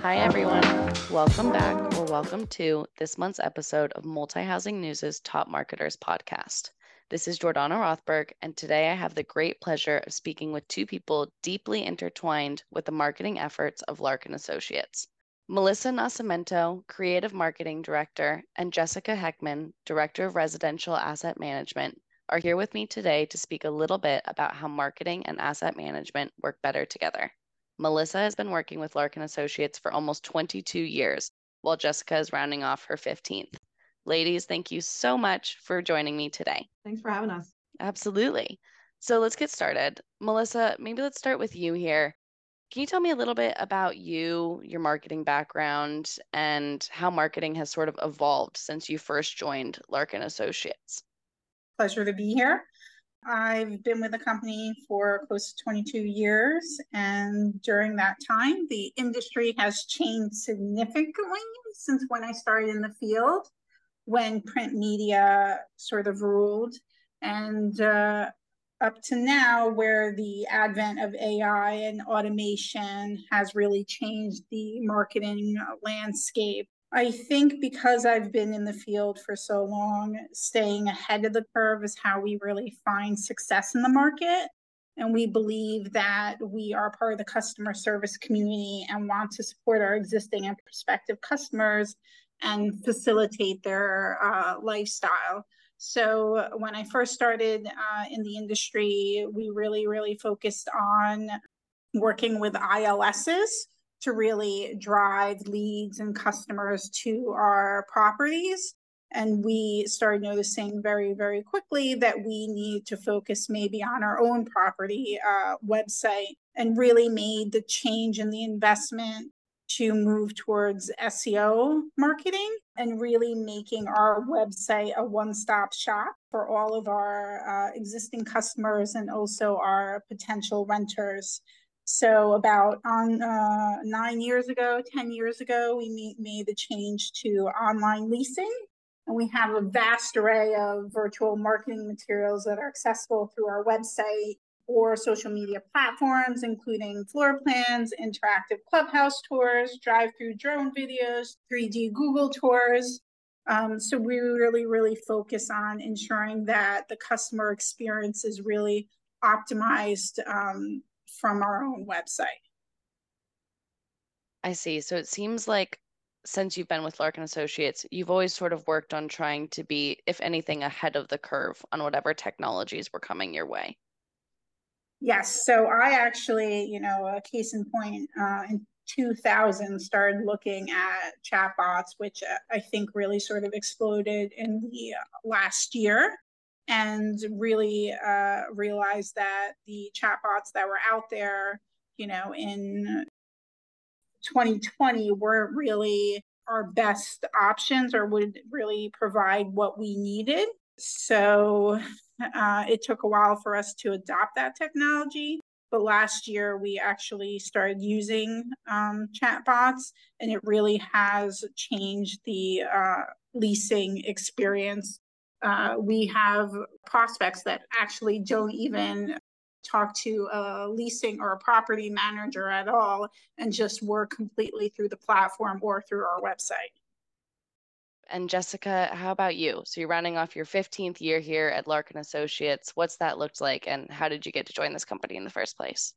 Hi, everyone. Welcome back or welcome to this month's episode of Multi Housing News' Top Marketers podcast. This is Jordana Rothberg, and today I have the great pleasure of speaking with two people deeply intertwined with the marketing efforts of Larken Associates. Melissa Nascimento, Creative Marketing Director, and Jessica Heckman, Director of Residential Asset Management, are here with me today to speak a little bit about how marketing and asset management work better together. Melissa has been working with Larken Associates for almost 22 years, while Jessica is rounding off her 15th. Ladies, thank you so much for joining me today. Thanks for having us. Absolutely. So let's get started. Melissa, maybe let's start with you here. Can you tell me a little bit about you, your marketing background, and how marketing has sort of evolved since you first joined Larken Associates? Pleasure to be here. I've been with the company for close to 22 years, and during that time, the industry has changed significantly since when I started in the field when print media sort of ruled. And uh, up to now, where the advent of AI and automation has really changed the marketing landscape. I think because I've been in the field for so long, staying ahead of the curve is how we really find success in the market. And we believe that we are part of the customer service community and want to support our existing and prospective customers and facilitate their uh, lifestyle. So when I first started uh, in the industry, we really, really focused on working with ILSs to really drive leads and customers to our properties. And we started noticing very, very quickly that we need to focus maybe on our own property uh, website and really made the change in the investment to move towards SEO marketing and really making our website a one stop shop for all of our uh, existing customers and also our potential renters. So, about on uh, nine years ago, 10 years ago, we made the change to online leasing. And we have a vast array of virtual marketing materials that are accessible through our website or social media platforms, including floor plans, interactive clubhouse tours, drive through drone videos, 3D Google tours. Um, so we really, really focus on ensuring that the customer experience is really optimized um, from our own website. I see. So it seems like since you've been with Larken Associates, you've always sort of worked on trying to be, if anything, ahead of the curve on whatever technologies were coming your way. Yes. So I actually, you know, a case in point, uh, in 2000 started looking at chatbots, which uh, I think really sort of exploded in the uh, last year, and really uh, realized that the chatbots that were out there, you know, in 2020 weren't really our best options or would really provide what we needed. So uh, it took a while for us to adopt that technology. But last year, we actually started using um, chatbots, and it really has changed the uh, leasing experience. Uh, we have prospects that actually don't even talk to a leasing or a property manager at all and just work completely through the platform or through our website. And Jessica, how about you? So you're rounding off your 15th year here at Larken Associates. What's that looked like and how did you get to join this company in the first place?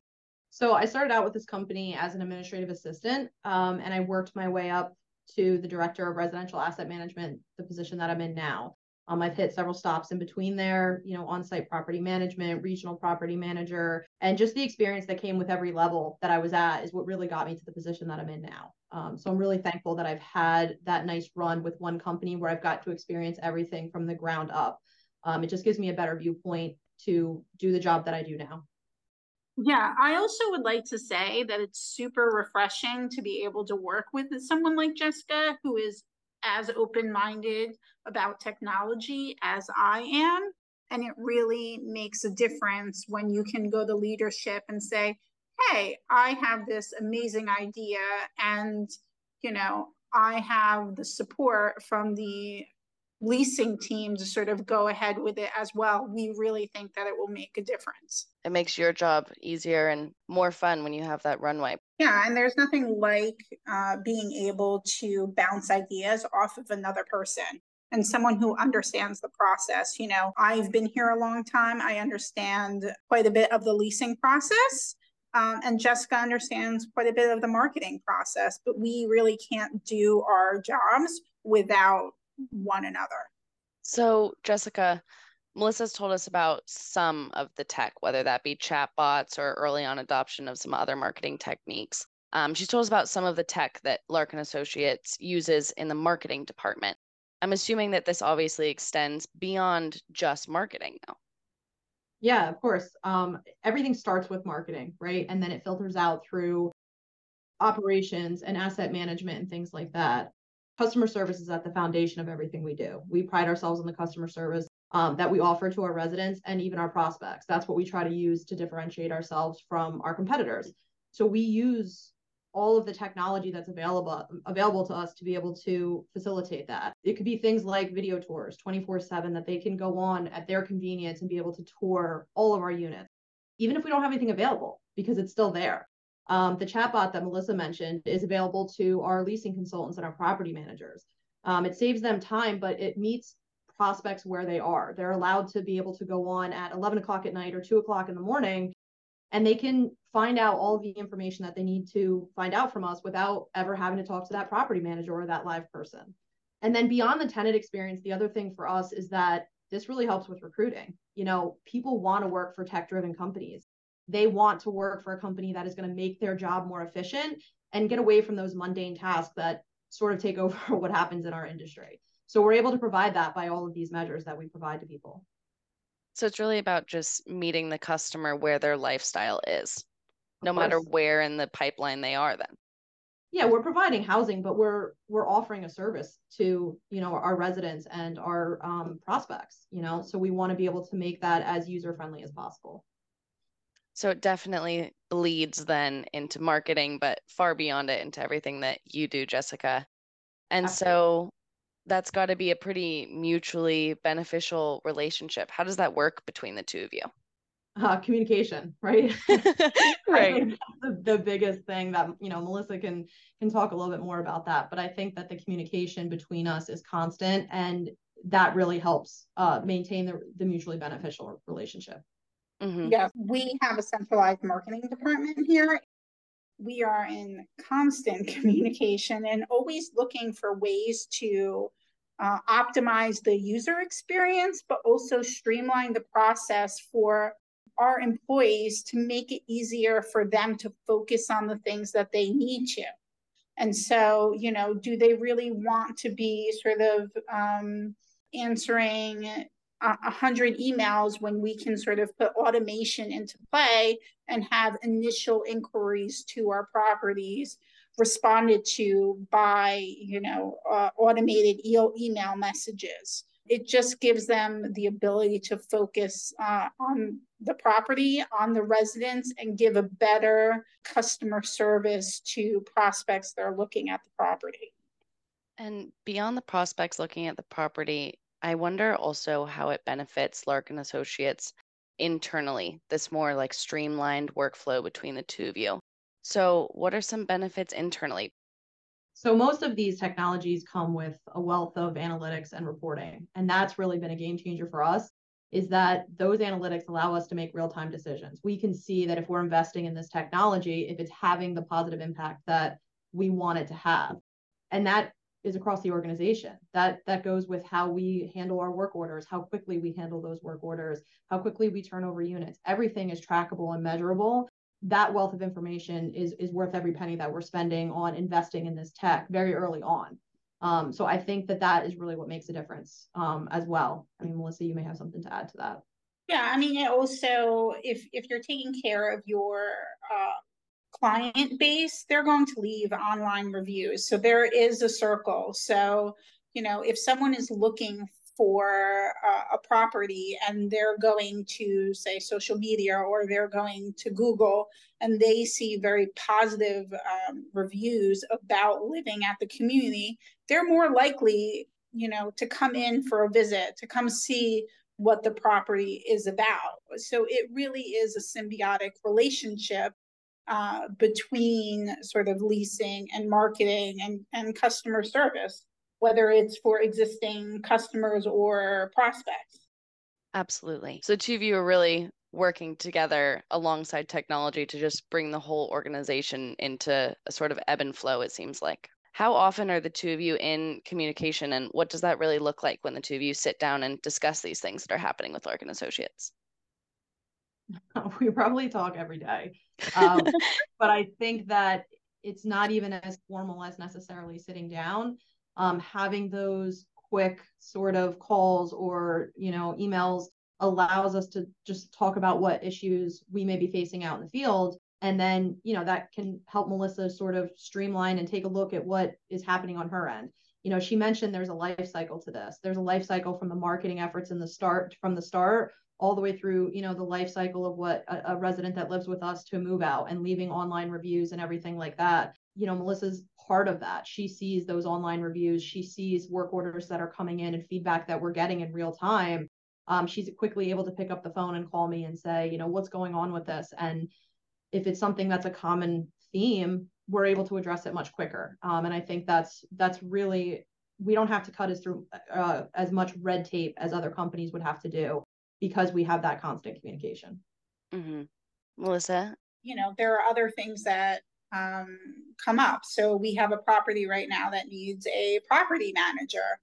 So I started out with this company as an administrative assistant um, and I worked my way up to the director of residential asset management, the position that I'm in now. Um, I've hit several stops in between there, you know, on-site property management, regional property manager, and just the experience that came with every level that I was at is what really got me to the position that I'm in now. Um, so I'm really thankful that I've had that nice run with one company where I've got to experience everything from the ground up. Um, it just gives me a better viewpoint to do the job that I do now. Yeah, I also would like to say that it's super refreshing to be able to work with someone like Jessica, who is as open minded about technology as I am. And it really makes a difference when you can go to leadership and say, hey, I have this amazing idea and, you know, I have the support from the leasing team to sort of go ahead with it as well, we really think that it will make a difference. It makes your job easier and more fun when you have that runway. Yeah, and there's nothing like uh, being able to bounce ideas off of another person and someone who understands the process. You know, I've been here a long time. I understand quite a bit of the leasing process. Um, and Jessica understands quite a bit of the marketing process, but we really can't do our jobs without one another. So, Jessica, Melissa's told us about some of the tech, whether that be chatbots or early on adoption of some other marketing techniques. Um, she's told us about some of the tech that Larken Associates uses in the marketing department. I'm assuming that this obviously extends beyond just marketing though. Yeah, of course. Um, everything starts with marketing, right? And then it filters out through operations and asset management and things like that customer service is at the foundation of everything we do. We pride ourselves on the customer service um, that we offer to our residents and even our prospects. That's what we try to use to differentiate ourselves from our competitors. So we use all of the technology that's available available to us to be able to facilitate that. It could be things like video tours 24/7 that they can go on at their convenience and be able to tour all of our units even if we don't have anything available because it's still there. Um, the chatbot that Melissa mentioned is available to our leasing consultants and our property managers. Um, it saves them time, but it meets prospects where they are. They're allowed to be able to go on at 11 o'clock at night or 2 o'clock in the morning, and they can find out all the information that they need to find out from us without ever having to talk to that property manager or that live person. And then beyond the tenant experience, the other thing for us is that this really helps with recruiting. You know, people want to work for tech driven companies they want to work for a company that is going to make their job more efficient and get away from those mundane tasks that sort of take over what happens in our industry. So we're able to provide that by all of these measures that we provide to people. So it's really about just meeting the customer where their lifestyle is, no matter where in the pipeline they are then. Yeah, we're providing housing, but we're we're offering a service to, you know, our residents and our um, prospects, you know. So we want to be able to make that as user friendly as possible. So it definitely bleeds then into marketing, but far beyond it into everything that you do, Jessica. And Absolutely. so that's got to be a pretty mutually beneficial relationship. How does that work between the two of you? Uh, communication, right? right. The, the biggest thing that you know Melissa can can talk a little bit more about that, but I think that the communication between us is constant, and that really helps uh, maintain the the mutually beneficial relationship. Mm-hmm. Yeah, we have a centralized marketing department here. We are in constant communication and always looking for ways to uh, optimize the user experience, but also streamline the process for our employees to make it easier for them to focus on the things that they need to. And so, you know, do they really want to be sort of um, answering a hundred emails when we can sort of put automation into play and have initial inquiries to our properties responded to by you know uh, automated email messages. It just gives them the ability to focus uh, on the property on the residents and give a better customer service to prospects that are looking at the property. And beyond the prospects looking at the property I wonder also how it benefits Larken Associates internally, this more like streamlined workflow between the two of you. So, what are some benefits internally? So, most of these technologies come with a wealth of analytics and reporting. And that's really been a game changer for us is that those analytics allow us to make real time decisions. We can see that if we're investing in this technology, if it's having the positive impact that we want it to have. And that is across the organization. That that goes with how we handle our work orders, how quickly we handle those work orders, how quickly we turn over units. Everything is trackable and measurable. That wealth of information is is worth every penny that we're spending on investing in this tech very early on. Um, so I think that that is really what makes a difference um, as well. I mean, Melissa, you may have something to add to that. Yeah, I mean, also if if you're taking care of your uh, client base, they're going to leave online reviews. So there is a circle. So, you know, if someone is looking for uh, a property and they're going to say social media or they're going to Google and they see very positive um, reviews about living at the community, they're more likely you know, to come in for a visit, to come see what the property is about. So it really is a symbiotic relationship uh, between sort of leasing and marketing and, and customer service, whether it's for existing customers or prospects. Absolutely. So, two of you are really working together alongside technology to just bring the whole organization into a sort of ebb and flow, it seems like. How often are the two of you in communication, and what does that really look like when the two of you sit down and discuss these things that are happening with Larken Associates? we probably talk every day. Um, but I think that it's not even as formal as necessarily sitting down. Um, having those quick sort of calls or you know emails allows us to just talk about what issues we may be facing out in the field and then you know that can help melissa sort of streamline and take a look at what is happening on her end you know she mentioned there's a life cycle to this there's a life cycle from the marketing efforts in the start from the start all the way through you know the life cycle of what a, a resident that lives with us to move out and leaving online reviews and everything like that. You know melissa's part of that. She sees those online reviews. She sees work orders that are coming in and feedback that we're getting in real time. Um, she's quickly able to pick up the phone and call me and say you know what's going on with this? And if it's something that's a common theme, we're able to address it much quicker. Um, and I think that's that's really we don't have to cut as through uh, as much red tape as other companies would have to do because we have that constant communication. Mm-hmm. Melissa, you know there are other things that um, come up. So we have a property right now that needs a property manager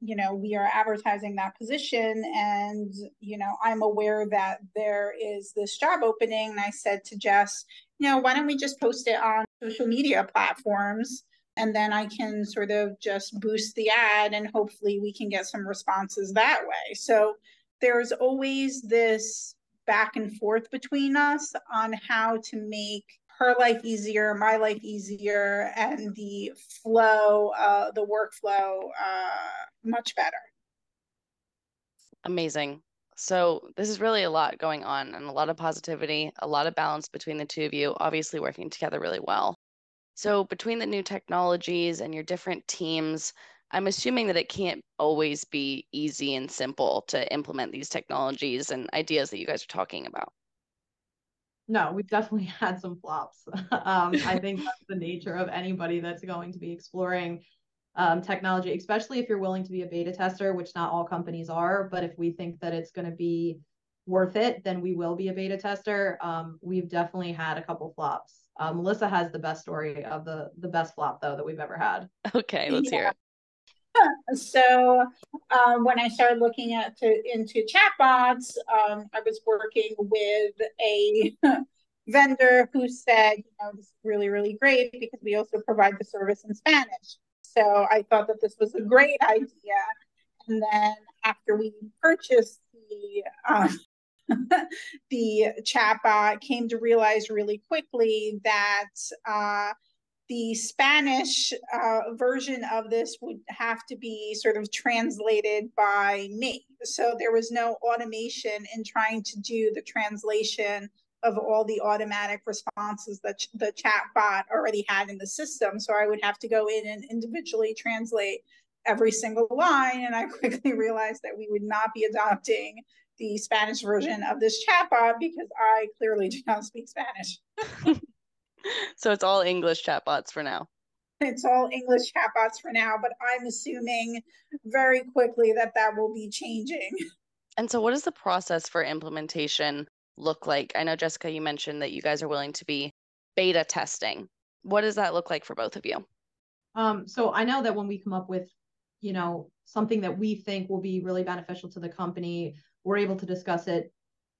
you know we are advertising that position and you know i'm aware that there is this job opening and i said to jess you know why don't we just post it on social media platforms and then i can sort of just boost the ad and hopefully we can get some responses that way so there's always this back and forth between us on how to make her life easier, my life easier, and the flow, uh, the workflow uh, much better. Amazing. So, this is really a lot going on and a lot of positivity, a lot of balance between the two of you, obviously working together really well. So, between the new technologies and your different teams, I'm assuming that it can't always be easy and simple to implement these technologies and ideas that you guys are talking about no, we've definitely had some flops. um, I think that's the nature of anybody that's going to be exploring um, technology, especially if you're willing to be a beta tester, which not all companies are. But if we think that it's going to be worth it, then we will be a beta tester. Um, we've definitely had a couple flops. Uh, Melissa has the best story of the the best flop though that we've ever had. Okay, let's yeah. hear it. So um, when I started looking at to, into chatbots, um, I was working with a vendor who said, you know, this is really, really great because we also provide the service in Spanish. So I thought that this was a great idea. And then after we purchased the um, the chatbot, came to realize really quickly that uh, the Spanish uh, version of this would have to be sort of translated by me. So there was no automation in trying to do the translation of all the automatic responses that the chat bot already had in the system. So I would have to go in and individually translate every single line. And I quickly realized that we would not be adopting the Spanish version of this chatbot because I clearly do not speak Spanish. so it's all English chatbots for now. It's all English chatbots for now, but I'm assuming very quickly that that will be changing. And so, what does the process for implementation look like? I know, Jessica, you mentioned that you guys are willing to be beta testing. What does that look like for both of you? Um, so, I know that when we come up with, you know, something that we think will be really beneficial to the company, we're able to discuss it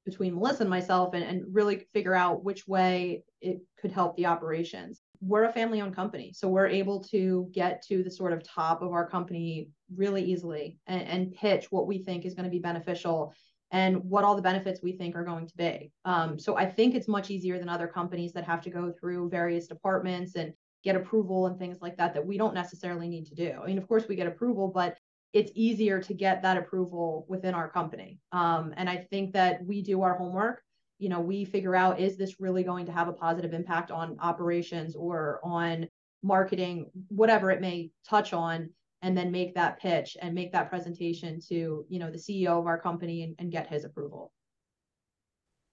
between Melissa and myself and, and really figure out which way it could help the operations. We're a family owned company, so we're able to get to the sort of top of our company really easily and, and pitch what we think is going to be beneficial and what all the benefits we think are going to be. Um, so I think it's much easier than other companies that have to go through various departments and get approval and things like that that we don't necessarily need to do. I mean, of course, we get approval, but it's easier to get that approval within our company. Um, and I think that we do our homework. You know, we figure out is this really going to have a positive impact on operations or on marketing, whatever it may touch on. and then make that pitch and make that presentation to you know the ceo of our company and, and get his approval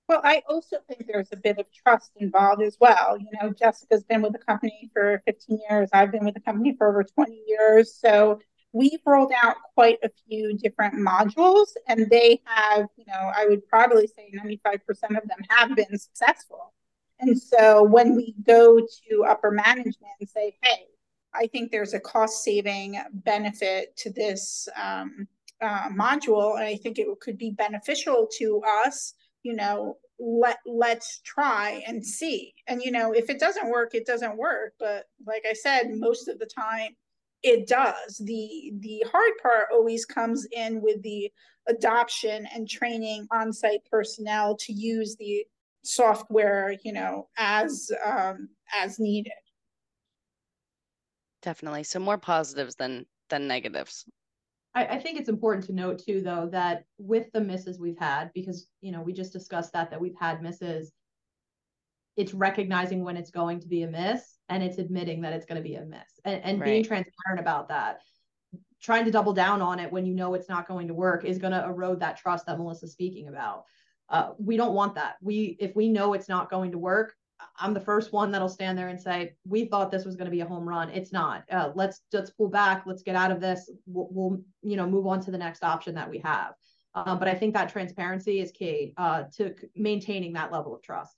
well, I also think there's a bit of trust involved as well. You know, Jessica's been with the company for 15 years. I've been with the company for over 20 years. So we've rolled out quite a few different modules, and they have, you know, I would probably say 95% of them have been successful. And so when we go to upper management and say, hey, I think there's a cost saving benefit to this um, uh, module, and I think it could be beneficial to us you know let let's try and see and you know if it doesn't work it doesn't work but like i said most of the time it does. The the hard part always comes in with the adoption and training on-site personnel to use the software you know as um as needed. Definitely. So more positives than than negatives. I, I think it's important to note too, though, that with the misses we've had, because you know we just discussed that that we've had misses, it's recognizing when it's going to be a miss and it's admitting that it's going to be a miss and, and right. being transparent about that. Trying to double down on it when you know it's not going to work is going to erode that trust that Melissa's speaking about. Uh, we don't want that. We if we know it's not going to work, I'm the first one that'll stand there and say, "We thought this was going to be a home run. It's not. Uh, let's let's pull back. Let's get out of this. We'll, we'll, you know move on to the next option that we have." Uh, but I think that transparency is key uh, to maintaining that level of trust.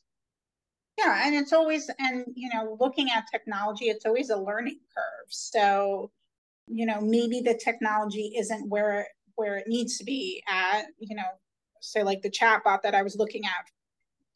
Yeah, and it's always and you know looking at technology, it's always a learning curve. So you know maybe the technology isn't where where it needs to be at. You know, say like the chatbot that I was looking at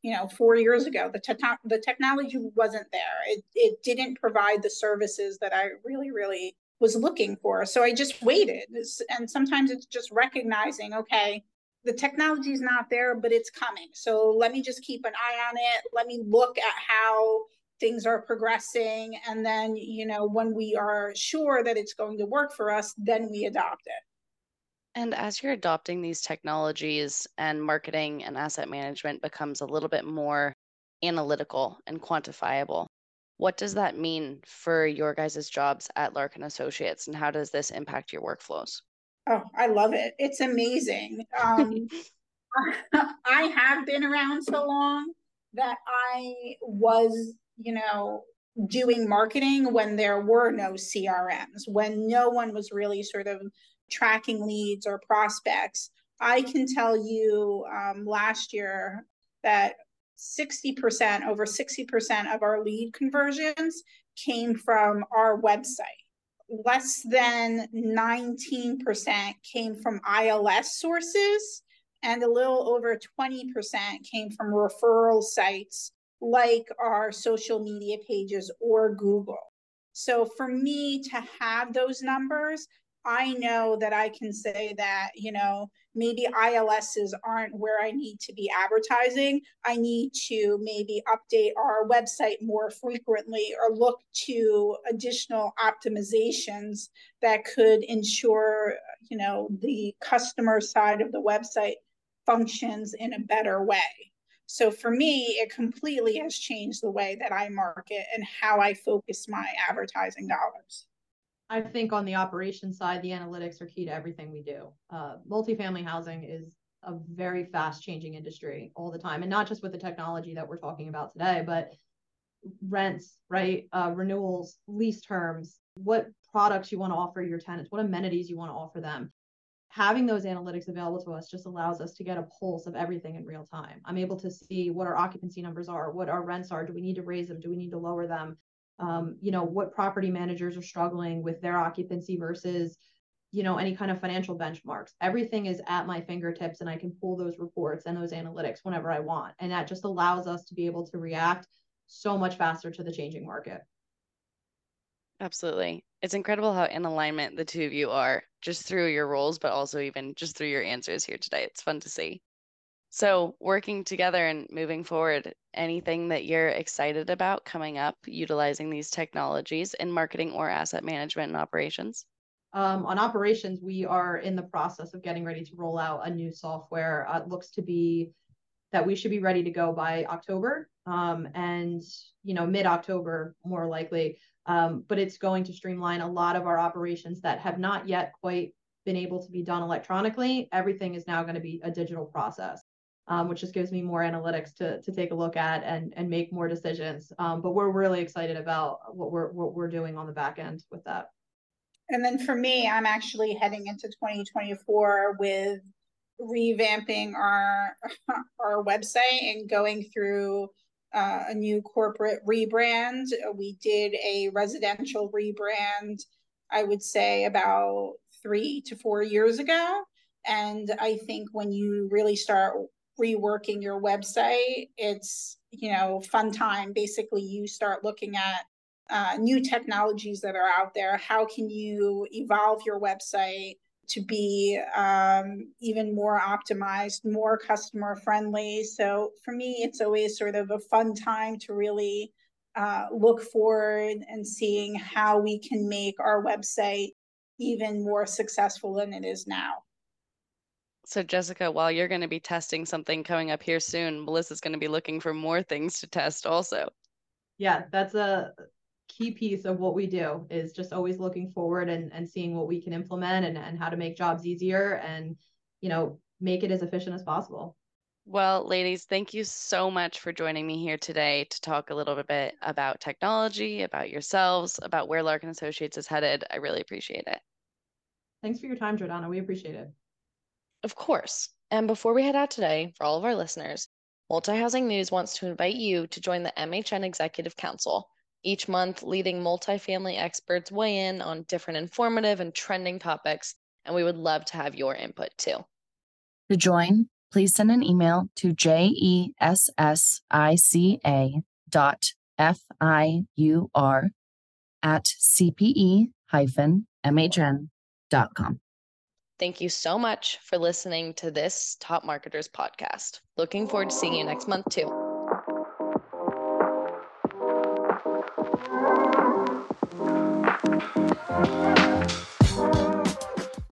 you know four years ago the, te- the technology wasn't there it, it didn't provide the services that i really really was looking for so i just waited and sometimes it's just recognizing okay the technology is not there but it's coming. So let me just keep an eye on it. Let me look at how things are progressing. And then you know when we are sure that it's going to work for us then we adopt it. And as you're adopting these technologies and marketing and asset management becomes a little bit more analytical and quantifiable, what does that mean for your guys' jobs at Larken Associates and how does this impact your workflows? Oh, I love it. It's amazing. Um, I have been around so long that I was, you know, doing marketing when there were no CRMs, when no one was really sort of tracking leads or prospects. I can tell you um, last year that 60%, over 60% of our lead conversions came from our website. Less than 19% came from ILS sources, and a little over 20% came from referral sites like our social media pages or Google. So for me to have those numbers, I know that I can say that, you know, maybe ILSs aren't where I need to be advertising. I need to maybe update our website more frequently or look to additional optimizations that could ensure, you know, the customer side of the website functions in a better way. So for me, it completely has changed the way that I market and how I focus my advertising dollars. I think on the operation side, the analytics are key to everything we do. Uh, multifamily housing is a very fast changing industry all the time, and not just with the technology that we're talking about today, but rents, right? Uh, renewals, lease terms, what products you want to offer your tenants, what amenities you want to offer them. Having those analytics available to us just allows us to get a pulse of everything in real time. I'm able to see what our occupancy numbers are, what our rents are. Do we need to raise them? Do we need to lower them? Um, you know what property managers are struggling with their occupancy versus you know any kind of financial benchmarks. Everything is at my fingertips and i can pull those reports and those analytics whenever i want. And that just allows us to be able to react so much faster to the changing market. Absolutely. It's incredible how in alignment the two of you are just through your roles but also even just through your answers here today. It's fun to see so, working together and moving forward, anything that you're excited about coming up utilizing these technologies in marketing or asset management and operations? Um, on operations, we are in the process of getting ready to roll out a new software. Uh, it looks to be that we should be ready to go by October, um, and you know mid October more likely. Um, but it's going to streamline a lot of our operations that have not yet quite been able to be done electronically. Everything is now going to be a digital process, um, which just gives me more analytics to, to take a look at and, and make more decisions. Um, but we're really excited about what we're, what we're doing on the back end with that. And then for me, I'm actually heading into 2024 with revamping our our website and going through uh, a new corporate rebrand. We did a residential rebrand, I would say about three to four years ago. And I think when you really start reworking your website, it's you know fun time. Basically, you start looking at uh, new technologies that are out there. How can you evolve your website to be um, even more optimized, more customer friendly? So for me, it's always sort of a fun time to really uh, look forward and seeing how we can make our website even more successful than it is now. So, Jessica, while you're going to be testing something coming up here soon, Melissa's going to be looking for more things to test also. Yeah, that's a key piece of what we do is just always looking forward and, and seeing what we can implement and, and how to make jobs easier and, you know, make it as efficient as possible. Well, ladies, thank you so much for joining me here today to talk a little bit about technology, about yourselves, about where Larken Associates is headed. I really appreciate it. Thanks for your time, Jordana. We appreciate it. Of course. And before we head out today, for all of our listeners, Multi Housing News wants to invite you to join the MHN Executive Council. Each month, leading multifamily experts weigh in on different informative and trending topics, and we would love to have your input too. To join, please send an email to jessica dot fiur at cpe-mhn.com. Thank you so much for listening to this Top Marketers podcast. Looking forward to seeing you next month, too.